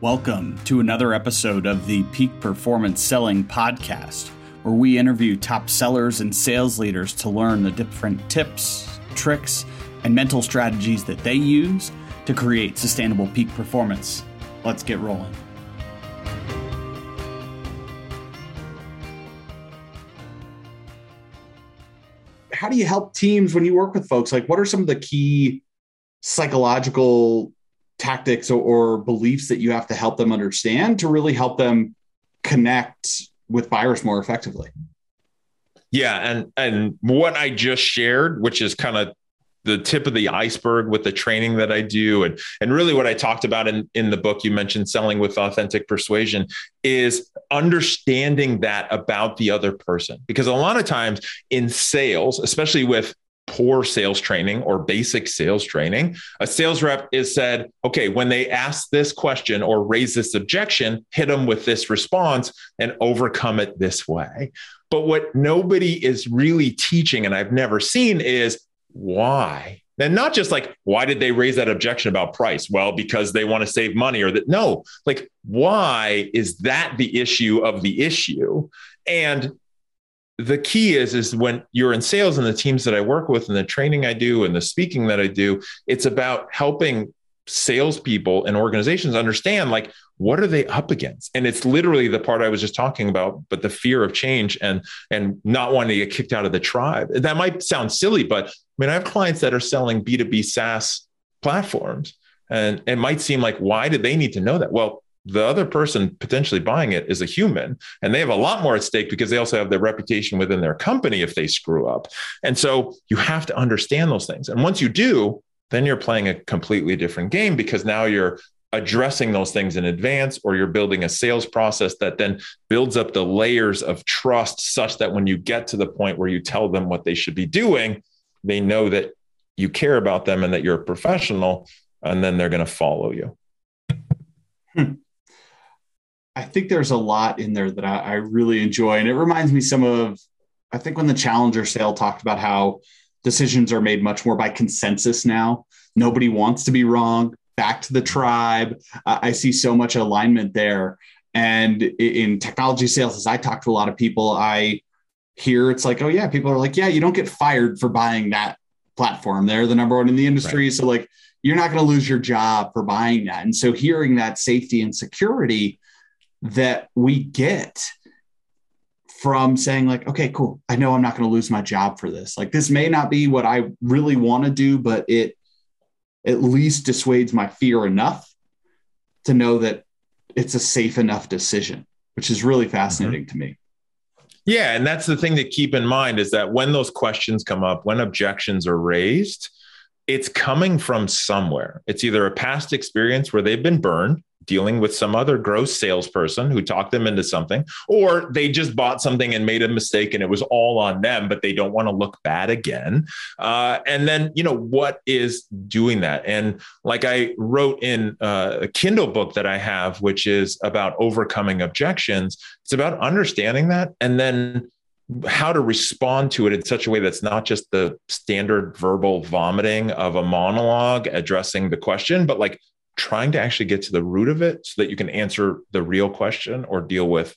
Welcome to another episode of the Peak Performance Selling Podcast, where we interview top sellers and sales leaders to learn the different tips, tricks, and mental strategies that they use to create sustainable peak performance. Let's get rolling. How do you help teams when you work with folks? Like, what are some of the key psychological tactics or, or, beliefs that you have to help them understand to really help them connect with buyers more effectively. Yeah, and and what I just shared, which is kind of the tip of the iceberg with the training that I do and and really what I talked about in in the book you mentioned selling with authentic persuasion is understanding that about the other person because a lot of times in sales especially with poor sales training or basic sales training, a sales rep is said, okay, when they ask this question or raise this objection, hit them with this response and overcome it this way. But what nobody is really teaching, and I've never seen, is why. And not just like, why did they raise that objection about price? Well, because they want to save money or that. No, like, why is that the issue of the issue? And the key is is when you're in sales and the teams that I work with and the training I do and the speaking that I do, it's about helping salespeople and organizations understand like what are they up against? And it's literally the part i was just talking about but the fear of change and and not wanting to get kicked out of the tribe. That might sound silly but i mean i have clients that are selling b2b saas platforms and it might seem like why did they need to know that? Well the other person potentially buying it is a human and they have a lot more at stake because they also have their reputation within their company if they screw up. And so you have to understand those things. And once you do, then you're playing a completely different game because now you're addressing those things in advance or you're building a sales process that then builds up the layers of trust such that when you get to the point where you tell them what they should be doing, they know that you care about them and that you're a professional and then they're going to follow you. Hmm. I think there's a lot in there that I, I, really enjoy. And it reminds me some of, I think when the Challenger sale talked about how decisions are made much more by consensus now. Nobody wants to be wrong. Back to the tribe. Uh, I see so much alignment there. And in technology sales, as I talk to a lot of people, I hear it's like, oh, yeah, people are like, yeah, you don't get fired for buying that platform. They're the number one in the industry. Right. So, like, you're not going to lose your job for buying that. And so, hearing that safety and security that we get from saying like okay cool. I know i'm not going to lose my job for this. Like this may not be what i really want to do but it at least dissuades my fear enough to know that it's a safe enough decision which is really fascinating mm-hmm. to me. Yeah and that's the thing to keep in mind is that when those questions come up when objections are raised it's coming from somewhere. It's either a past experience where they've been burned dealing with some other gross salesperson who talked them into something, or they just bought something and made a mistake and it was all on them, but they don't want to look bad again. Uh, and then, you know, what is doing that? And like I wrote in uh, a Kindle book that I have, which is about overcoming objections, it's about understanding that and then how to respond to it in such a way that's not just the standard verbal vomiting of a monologue addressing the question, but like trying to actually get to the root of it so that you can answer the real question or deal with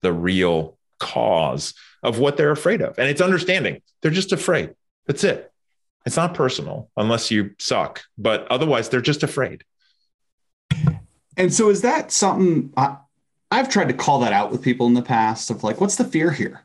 the real cause of what they're afraid of. And it's understanding they're just afraid. That's it. It's not personal unless you suck, but otherwise they're just afraid. And so, is that something I, have tried to call that out with people in the past of like, what's the fear here?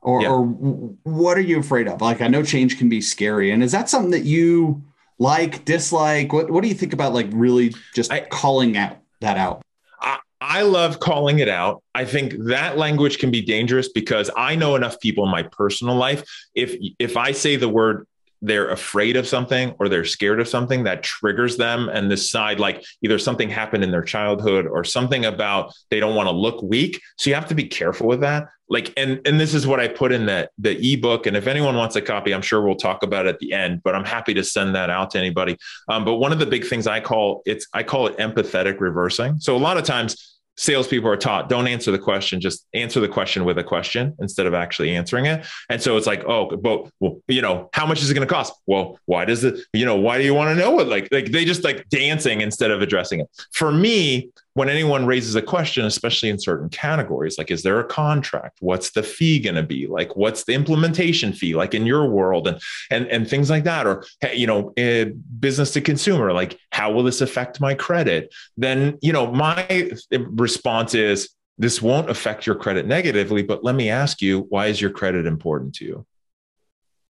Or, yeah. or what are you afraid of? Like, I know change can be scary. And is that something that you like, dislike? What what do you think about like really just I, calling out that out? I, I love calling it out. I think that language can be dangerous because I know enough people in my personal life. If if I say the word they're afraid of something or they're scared of something that triggers them and decide like either something happened in their childhood or something about they don't want to look weak. So you have to be careful with that. Like and and this is what i put in that the ebook. And if anyone wants a copy i'm sure we'll talk about it at the end but i'm happy to send that out to anybody. Um, but one of the big things i call it's i call it empathetic reversing. So a lot of times salespeople are taught don't answer the question, just answer the question with a question instead of actually answering it. And so it's like, oh, but well, you know, how much is it going to cost? Well, why does it, you know, why do you want to know it? Like, like they just like dancing instead of addressing it. For me, when anyone raises a question, especially in certain categories, like, is there a contract? What's the fee going to be? Like, what's the implementation fee? Like in your world and, and, and things like that, or, you know, eh, business to consumer, like, how will this affect my credit? Then, you know, my response is, this won't affect your credit negatively, but let me ask you, why is your credit important to you?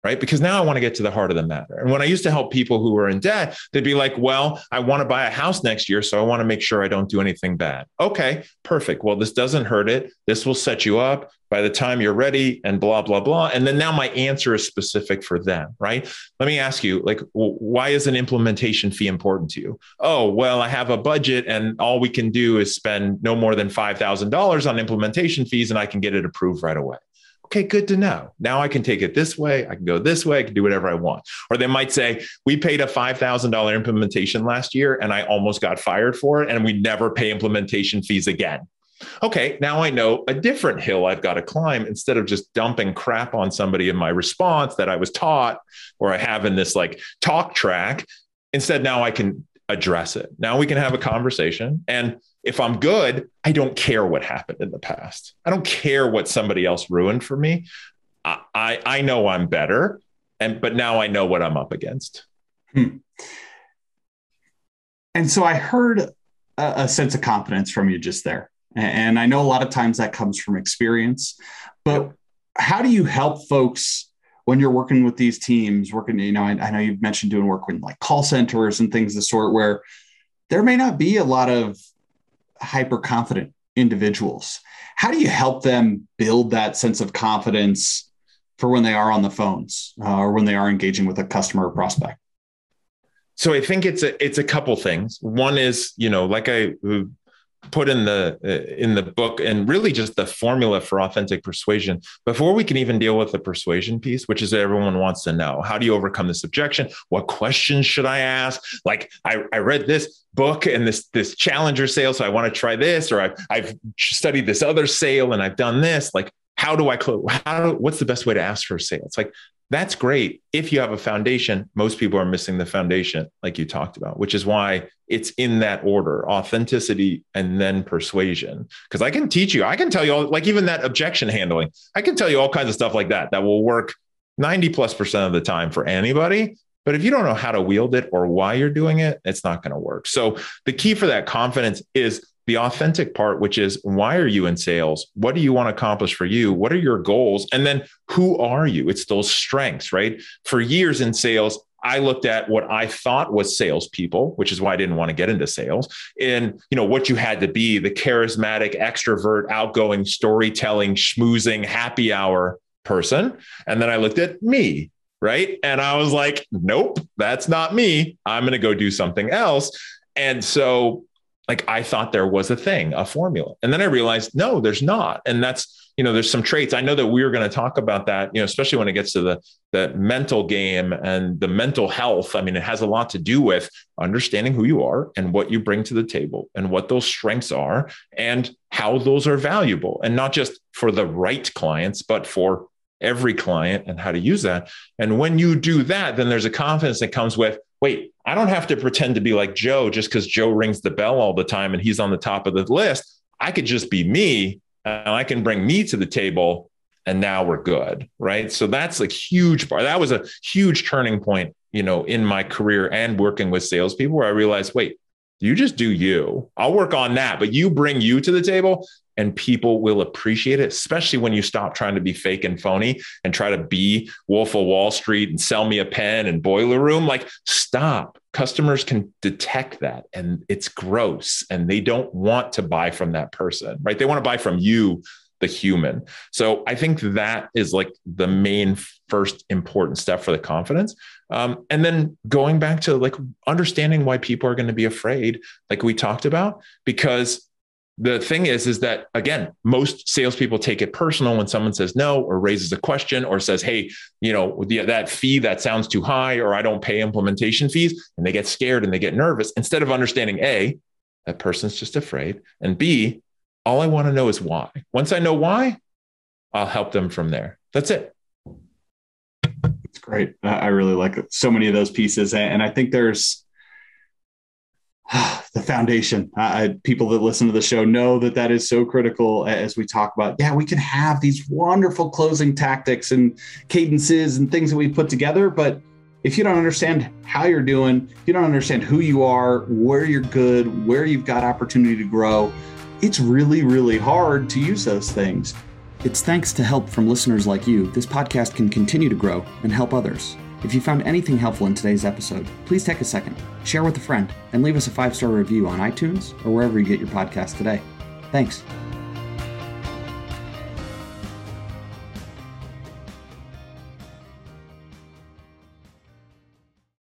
Right? Because now I want to get to the heart of the matter. And when I used to help people who were in debt, they'd be like, well, I want to buy a house next year. So I want to make sure I don't do anything bad. Okay, perfect. Well, this doesn't hurt it. This will set you up by the time you're ready and blah, blah, blah. And then now my answer is specific for them, right? Let me ask you, like, why is an implementation fee important to you? Oh, well, I have a budget and all we can do is spend no more than $5,000 on implementation fees and I can get it approved right away okay, good to know. Now I can take it this way. I can go this way. I can do whatever I want. Or they might say, we paid a $5,000 implementation last year and I almost got fired for it. And we never pay implementation fees again. Okay, now I know a different hill I've got to climb instead of just dumping crap on somebody in my response that I was taught or I have in this like talk track. Instead, now I can address it. Now we can have a conversation. And if I'm good, I don't care what happened in the past. I don't care what somebody else ruined for me. I, I, I know I'm better. And but now I know what I'm up against. Hmm. And so I heard a, a sense of confidence from you just there. And I know a lot of times that comes from experience, but how do you help folks when you're working with these teams, working, you know, I, I know you've mentioned doing work with like call centers and things of the sort where there may not be a lot of hyper confident individuals. How do you help them build that sense of confidence for when they are on the phones uh, or when they are engaging with a customer or prospect? So I think it's a it's a couple things. One is, you know, like I put in the uh, in the book and really just the formula for authentic persuasion before we can even deal with the persuasion piece which is everyone wants to know how do you overcome this objection? What questions should i ask? Like i, I read this book and this this challenger sale so i want to try this or I've, I've studied this other sale and i've done this. Like how do i close how do, what's the best way to ask for a sale? It's like that's great. If you have a foundation most people are missing the foundation like you talked about which is why it's in that order authenticity and then persuasion. Because i can teach you i can tell you all like even that objection handling i can tell you all kinds of stuff like that that will work 90 plus percent of the time for anybody. But if you don't know how to wield it or why you're doing it it's not going to work. So the key for that confidence is the authentic part, which is why are you in sales? What do you want to accomplish for you? What are your goals? And then who are you? It's those strengths, right? For years in sales, I looked at what I thought was salespeople, which is why I didn't want to get into sales, and you know what you had to be the charismatic, extrovert, outgoing, storytelling, schmoozing, happy hour person. And then I looked at me, right? And I was like, nope, that's not me. I'm going to go do something else. And so like I thought there was a thing, a formula. And then I realized, no, there's not. And that's, you know, there's some traits. I know that we are going to talk about that, you know, especially when it gets to the, the mental game and the mental health. I mean, it has a lot to do with understanding who you are and what you bring to the table and what those strengths are and how those are valuable. And not just for the right clients, but for every client and how to use that. And when you do that, then there's a confidence that comes with, wait, I don't have to pretend to be like Joe just because Joe rings the bell all the time and he's on the top of the list. I could just be me and I can bring me to the table and now we're good. Right. So that's a huge part. That was a huge turning point, you know, in my career and working with salespeople where I realized, wait, you just do you. I'll work on that, but you bring you to the table and people will appreciate it, especially when you stop trying to be fake and phony and try to be Wolf of Wall Street and sell me a pen and boiler room. Like, stop. Customers can detect that and it's gross and they don't want to buy from that person, right? They want to buy from you, the human. So I think that is like the main first important step for the confidence. Um, and then going back to like understanding why people are going to be afraid, like we talked about, because the thing is, is that again, most salespeople take it personal when someone says no or raises a question or says, "Hey, you know, the, that fee that sounds too high," or "I don't pay implementation fees," and they get scared and they get nervous instead of understanding a that person's just afraid, and b all I want to know is why. Once I know why, I'll help them from there. That's it. It's great. I really like so many of those pieces, and I think there's the foundation. People that listen to the show know that that is so critical as we talk about. Yeah, we can have these wonderful closing tactics and cadences and things that we put together, but if you don't understand how you're doing, if you don't understand who you are, where you're good, where you've got opportunity to grow, it's really, really hard to use those things. It's thanks to help from listeners like you, this podcast can continue to grow and help others. If you found anything helpful in today's episode, please take a second, share with a friend, and leave us a five star review on iTunes or wherever you get your podcast today. Thanks.